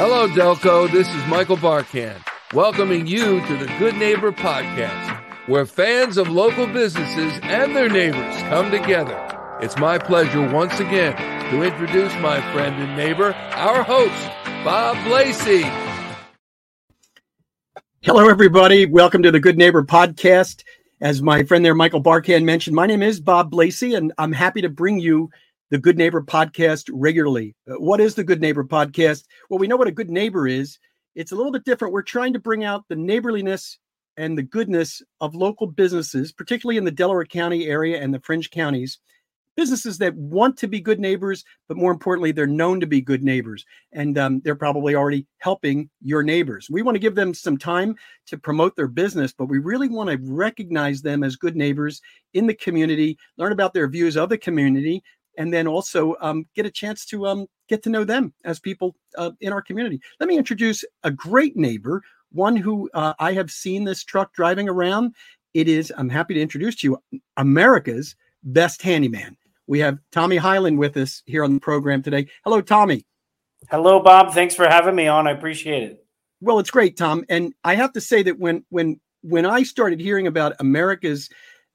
Hello, Delco. This is Michael Barkan, welcoming you to the Good Neighbor Podcast, where fans of local businesses and their neighbors come together. It's my pleasure once again to introduce my friend and neighbor, our host, Bob Blaisse. Hello, everybody. Welcome to the Good Neighbor Podcast. As my friend there, Michael Barkan, mentioned, my name is Bob Blaisse, and I'm happy to bring you the Good Neighbor podcast regularly. Uh, what is the Good Neighbor podcast? Well, we know what a good neighbor is. It's a little bit different. We're trying to bring out the neighborliness and the goodness of local businesses, particularly in the Delaware County area and the fringe counties. Businesses that want to be good neighbors, but more importantly, they're known to be good neighbors. And um, they're probably already helping your neighbors. We want to give them some time to promote their business, but we really want to recognize them as good neighbors in the community, learn about their views of the community, and then also um, get a chance to um, get to know them as people uh, in our community. Let me introduce a great neighbor, one who uh, I have seen this truck driving around. It is, I'm happy to introduce to you, America's best handyman. We have Tommy Highland with us here on the program today. Hello, Tommy. Hello, Bob. Thanks for having me on. I appreciate it. Well, it's great, Tom. And I have to say that when when when I started hearing about America's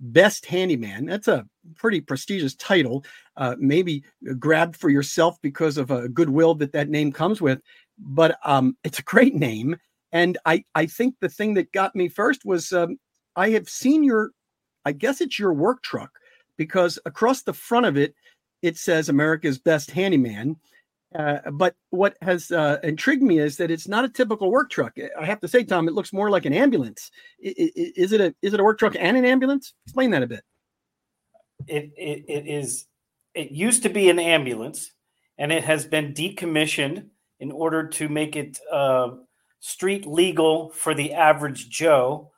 best handyman, that's a pretty prestigious title. Uh, maybe grabbed for yourself because of a goodwill that that name comes with, but um, it's a great name. And I I think the thing that got me first was um, I have seen your, I guess it's your work truck because across the front of it it says America's best handyman. Uh, but what has uh, intrigued me is that it's not a typical work truck. I have to say, Tom, it looks more like an ambulance. Is it a is it a work truck and an ambulance? Explain that a bit it, it, it is it used to be an ambulance and it has been decommissioned in order to make it uh, street legal for the average joe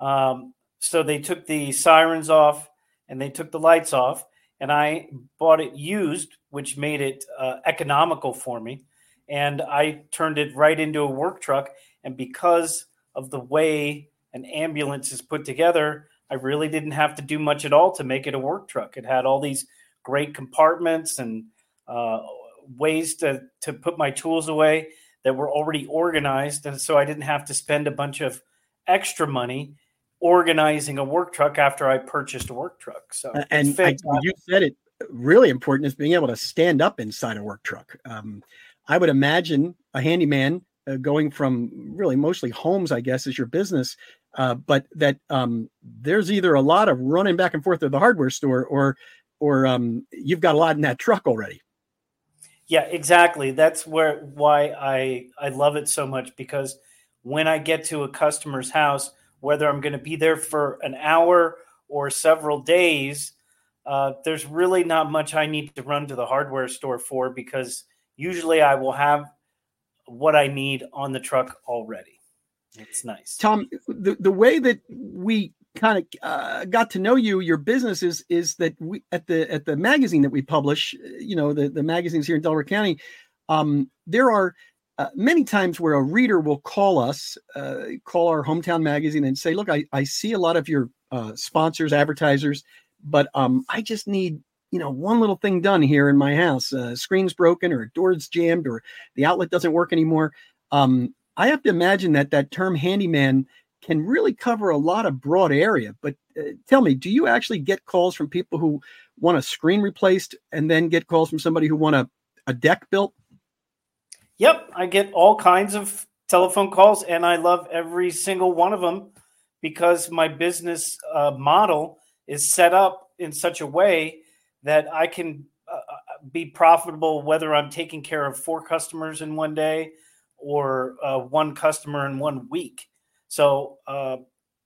um, so they took the sirens off and they took the lights off and i bought it used which made it uh, economical for me. And i turned it right into a work truck. And because of the way an ambulance is put together I really didn't have to do much at all to make it a work truck. It had all these great compartments and uh, ways to to put my tools away that were already organized, and so I didn't have to spend a bunch of extra money organizing a work truck after I purchased a work truck. So and I, you said it really important is being able to stand up inside a work truck. Um, I would imagine a handyman uh, going from really mostly homes, I guess, is your business uh, but that um, there's either a lot of running back and forth to the hardware store or or um, you've got a lot in that truck already yeah exactly that's where why i i love it so much because when i get to a customer's house whether i'm going to be there for an hour or several days uh, there's really not much i need to run to the hardware store for because usually i will have what i need on the truck already it's nice. Tom, the, the way that we kind of uh, got to know you, your business is is that we at the at the magazine that we publish, you know, the the magazines here in Delaware County, um, there are uh, many times where a reader will call us, uh, call our hometown magazine and say, "Look, I, I see a lot of your uh, sponsors, advertisers, but um, I just need you know one little thing done here in my house. Uh, screen's broken, or a door's jammed, or the outlet doesn't work anymore." Um, I have to imagine that that term handyman can really cover a lot of broad area. But uh, tell me, do you actually get calls from people who want a screen replaced and then get calls from somebody who want a, a deck built? Yep, I get all kinds of telephone calls, and I love every single one of them because my business uh, model is set up in such a way that I can uh, uh be profitable whether I'm taking care of four customers in one day or uh, one customer in one week. So uh,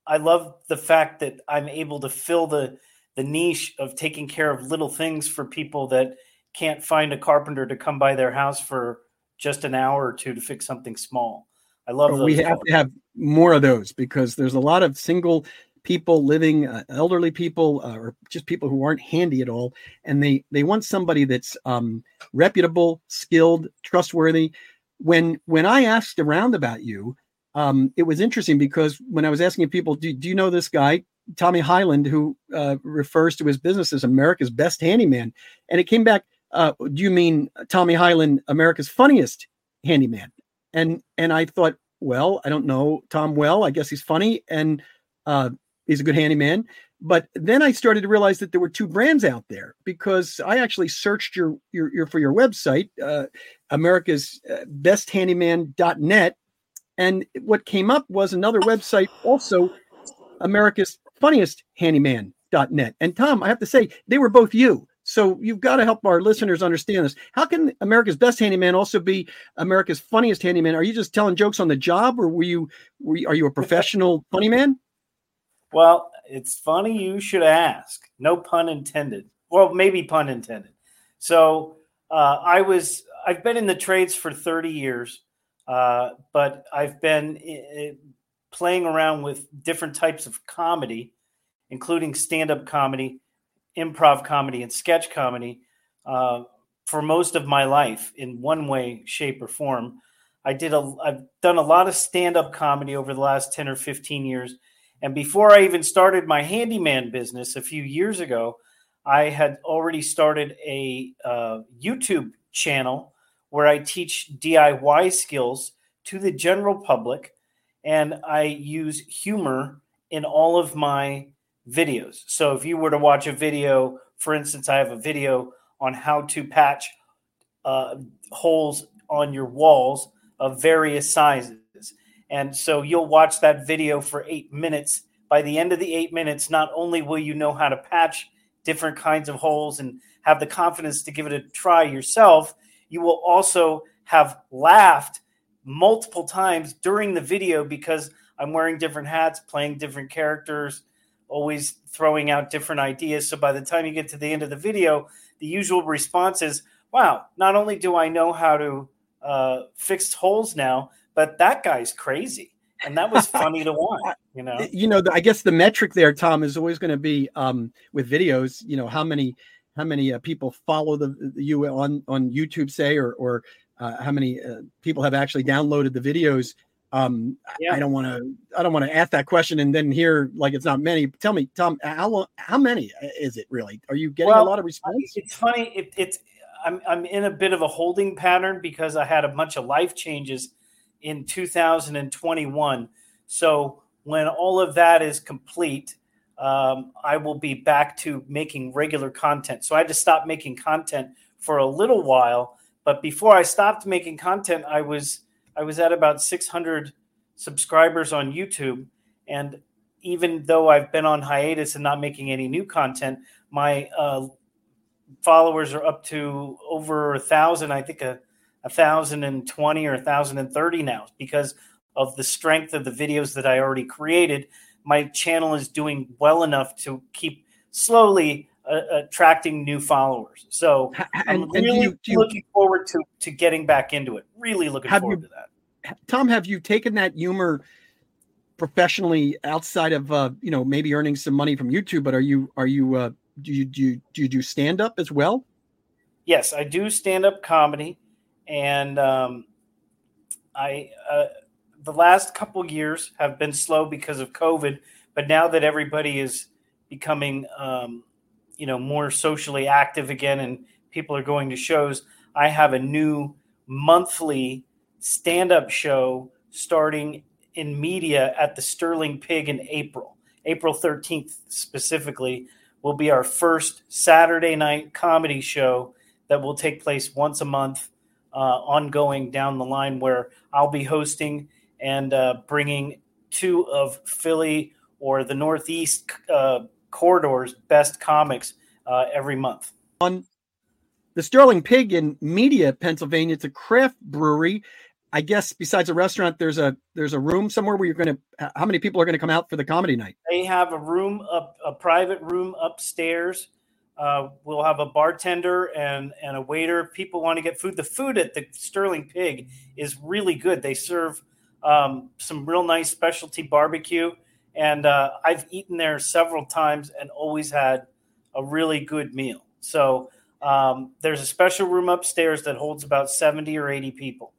I love the fact that I'm able to fill the the niche of taking care of little things for people that can't find a carpenter to come by their house for just an hour or two to fix something small. I love. we have to have more of those because there's a lot of single people living, uh, elderly people, uh, or just people who aren't handy at all, and they they want somebody that's um, reputable, skilled, trustworthy when when I asked around about you, um, it was interesting because when I was asking people, do, do you know this guy, Tommy Highland, who uh, refers to his business as America's best handyman? And it came back, uh, do you mean Tommy Highland, America's funniest handyman? and and I thought, well, I don't know Tom well. I guess he's funny and uh, he's a good handyman. But then I started to realize that there were two brands out there because I actually searched your your, your for your website, uh, America's uh, Best Handyman.net, and what came up was another website also, America's Funniest Handyman.net. And Tom, I have to say, they were both you. So you've got to help our listeners understand this. How can America's Best Handyman also be America's Funniest Handyman? Are you just telling jokes on the job, or were you, were you are you a professional funny man? Well, it's funny you should ask. No pun intended. Well, maybe pun intended. So uh, I was I've been in the trades for 30 years, uh, but I've been playing around with different types of comedy, including stand-up comedy, improv comedy, and sketch comedy uh, for most of my life in one way, shape, or form. I did a I've done a lot of stand-up comedy over the last 10 or 15 years and before I even started my handyman business a few years ago, I had already started a uh, YouTube channel where I teach DIY skills to the general public. And I use humor in all of my videos. So if you were to watch a video, for instance, I have a video on how to patch uh, holes on your walls of various sizes. And so you'll watch that video for eight minutes. By the end of the eight minutes, not only will you know how to patch different kinds of holes and have the confidence to give it a try yourself, you will also have laughed multiple times during the video because I'm wearing different hats, playing different characters, always throwing out different ideas. So by the time you get to the end of the video, the usual response is, wow, not only do I know how to uh, fix holes now, but that guy's crazy and that was funny to watch you know you know i guess the metric there tom is always going to be um, with videos you know how many how many uh, people follow the, the, you on on youtube say or or uh, how many uh, people have actually downloaded the videos um, yeah. i don't want to i don't want to ask that question and then hear like it's not many tell me tom how long how many is it really are you getting well, a lot of response it's funny it, it's I'm, I'm in a bit of a holding pattern because i had a bunch of life changes in 2021. So when all of that is complete, um, I will be back to making regular content. So I had to stop making content for a little while. But before I stopped making content, I was I was at about 600 subscribers on YouTube, and even though I've been on hiatus and not making any new content, my uh, followers are up to over a thousand. I think a 1,020 or a 1,030 now because of the strength of the videos that I already created. My channel is doing well enough to keep slowly uh, attracting new followers. So I'm really you, you, looking forward to to getting back into it. Really looking forward you, to that. Tom, have you taken that humor professionally outside of uh, you know maybe earning some money from YouTube? But are you are you uh, do you do you, do you do stand up as well? Yes, I do stand up comedy and um, I uh, the last couple years have been slow because of COVID, but now that everybody is becoming um, you know more socially active again and people are going to shows, I have a new monthly stand-up show starting in Media at the Sterling Pig in April. April 13th specifically will be our first Saturday night comedy show that will take place once a month uh, ongoing down the line where I'll be hosting and uh, bringing two of Philly or the Northeast uh, corridors best comics uh, every month. On the Sterling Pig in Media, Pennsylvania, it's a craft brewery. I guess besides a restaurant, there's a there's a room somewhere where you're going to. How many people are going to come out for the comedy night? They have a room up, a private room upstairs uh, we'll have a bartender and, and a waiter. People want to get food. The food at the Sterling Pig is really good. They serve um, some real nice specialty barbecue. And uh, I've eaten there several times and always had a really good meal. So um, there's a special room upstairs that holds about 70 or 80 people.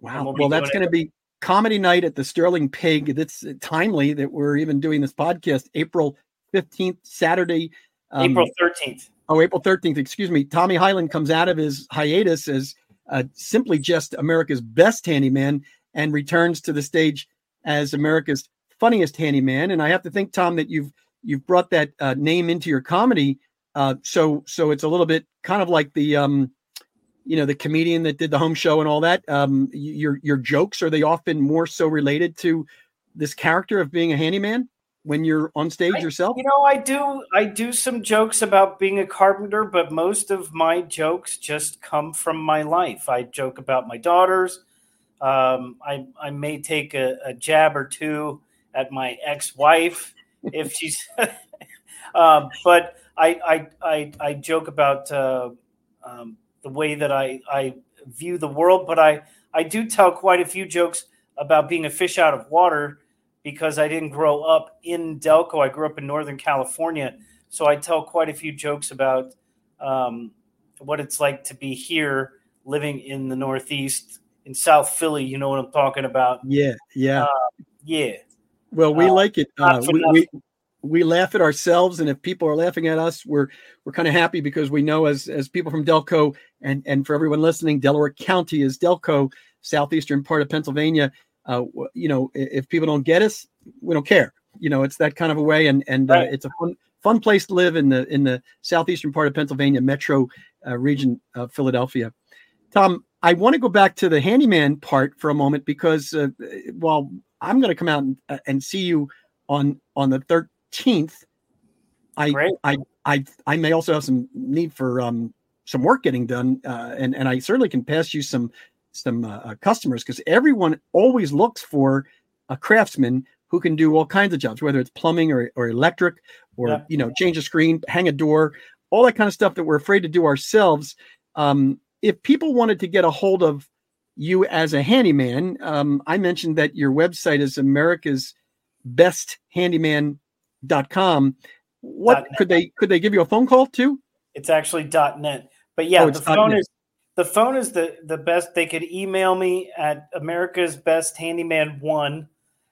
Wow. We'll, well that's going to be comedy night at the Sterling Pig. That's timely that we're even doing this podcast April 15th, Saturday, um, April 13th. Oh, April 13th. Excuse me. Tommy Highland comes out of his hiatus as uh, simply just America's best handyman. and returns to the stage as America's funniest handyman. And I have to think, Tom, that you've you've brought that uh, name into your comedy. Uh, so so it's a little bit kind of like the um, you know the comedian that did the home show and all that. Um, your your jokes are they often more so related to this character of being a handyman when you're on stage I, yourself? You know, I do I do some jokes about being a carpenter, but most of my jokes just come from my life. I joke about my daughters. Um, I I may take a, a jab or two at my ex-wife if she's uh, but I, I I I joke about uh, um, the way that I I view the world, but I I do tell quite a few jokes about being a fish out of water because I didn't grow up in Delco. I grew up in Northern California, so I tell quite a few jokes about um, what it's like to be here, living in the Northeast in South Philly. You know what I'm talking about? Yeah, yeah, uh, yeah. Well, we uh, like it. Uh, we, we, we laugh at ourselves, and if people are laughing at us, we're we're kind of happy because we know as as people from Delco and and for everyone listening, Delaware County is Delco, southeastern part of Pennsylvania. Uh, you know, if people don't get us, we don't care. You know, it's that kind of a way, and and uh, it's a fun fun place to live in the in the southeastern part of Pennsylvania, metro uh, region of Philadelphia. Tom, I want to go back to the handyman part for a moment because uh, while I'm going to come out and, uh, and, see you on on the 13th, I, I I I may also have some need for um, some work getting done, uh, and and I certainly can pass you some some uh, uh customers because everyone always looks for a craftsman who can do all kinds of jobs, whether it's plumbing or, or electric or yeah. you know change a screen, hang a door, all that kind of stuff that we're afraid to do ourselves. Um, if people wanted to get a hold of you as a handyman, um, I mentioned that your website is America's Best Handyman.com. What could they could they give you a phone call too? It's actually .net. But yeah, oh, the phone .net. is the phone is the the best. They could email me at America's Best Handyman one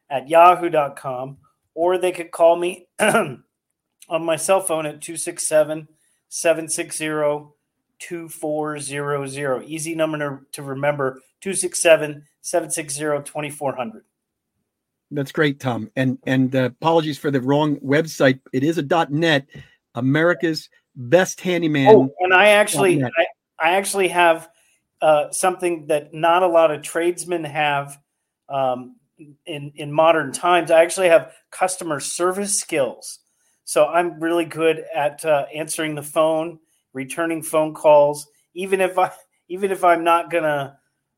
at yahoo.com or they could call me on my cell phone at 267 760 2400. Easy number to remember 267 760 2400. That's great, Tom. And and uh, apologies for the wrong website. It is a .net, America's best handyman. Oh, and I actually I, I, actually have uh, something that not a lot of tradesmen have um, in in modern times. I actually have customer service skills, so I'm really good at uh, answering the phone returning phone calls, even if I even if I'm not gonna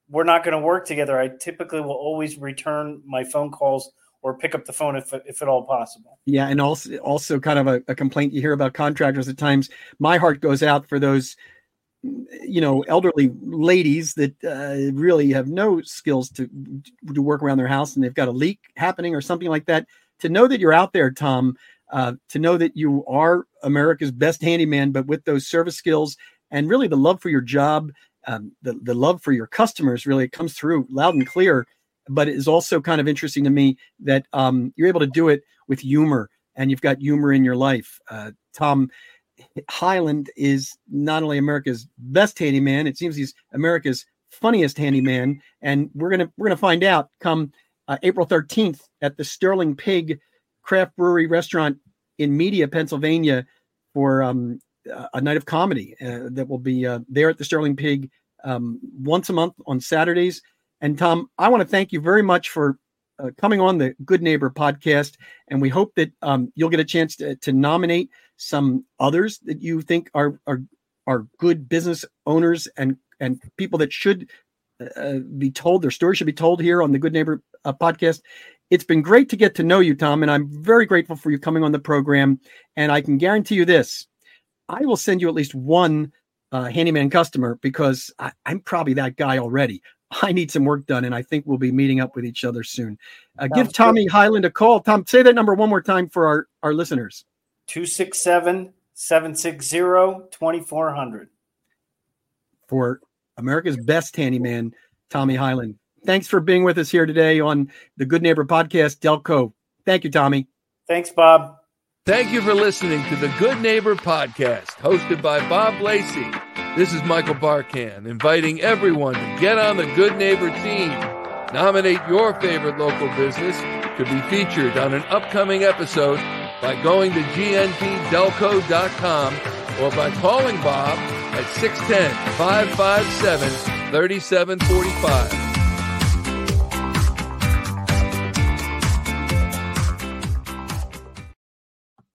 we're not gonna work together. I typically will always return my phone calls or pick up the phone if if at all possible. Yeah, and also also kind of a, a complaint you hear about contractors at times. My heart goes out for those you know elderly ladies that uh, really have no skills to to work around their house and they've got a leak happening or something like that to know that you're out there tom uh, to know that you are America's best handyman, but with those service skills and really the love for your job, um, the, the love for your customers really it comes through loud and clear. But it is also kind of interesting to me that um, you're able to do it with humor and you've got humor in your life. Uh, Tom Highland is not only America's best handyman, it seems he's America's funniest handyman. And we're gonna we're gonna find out come uh, April 13th at the Sterling Pig craft brewery restaurant in Media, Pennsylvania, for um, a night of comedy uh, that will be uh, there at the Sterling Pig um, once a month on Saturdays. And Tom, I want to thank you very much for uh, coming on the Good Neighbor podcast, and we hope that um, you'll get a chance to, to, nominate some others that you think are are are good business owners and and people that should uh, be told their story should be told here on the Good Neighbor uh, podcast. It's been great to get to know you, Tom, and I'm very grateful for you coming on the program. And I can guarantee you this I will send you at least one uh, handyman customer because I, am probably that guy already. I need some work done, and I think we'll be meeting up with each other soon. Uh, give Tommy good. Highland a call. Tom, say that number one more time for our, our listeners 267 760 2400. For America's best handyman, Tommy Highland thanks for being with us here today on the Good Neighbor Podcast, Delco. Thank you, Tommy. Thanks, Bob. Thank you for listening to the Good Neighbor Podcast, hosted by Bob Blaisse. This is Michael Barkan, inviting everyone to get on the Good Neighbor team. Nominate your favorite local business to be featured on an upcoming episode by going to gnpdelco.com or by calling Bob at 610 557 3745.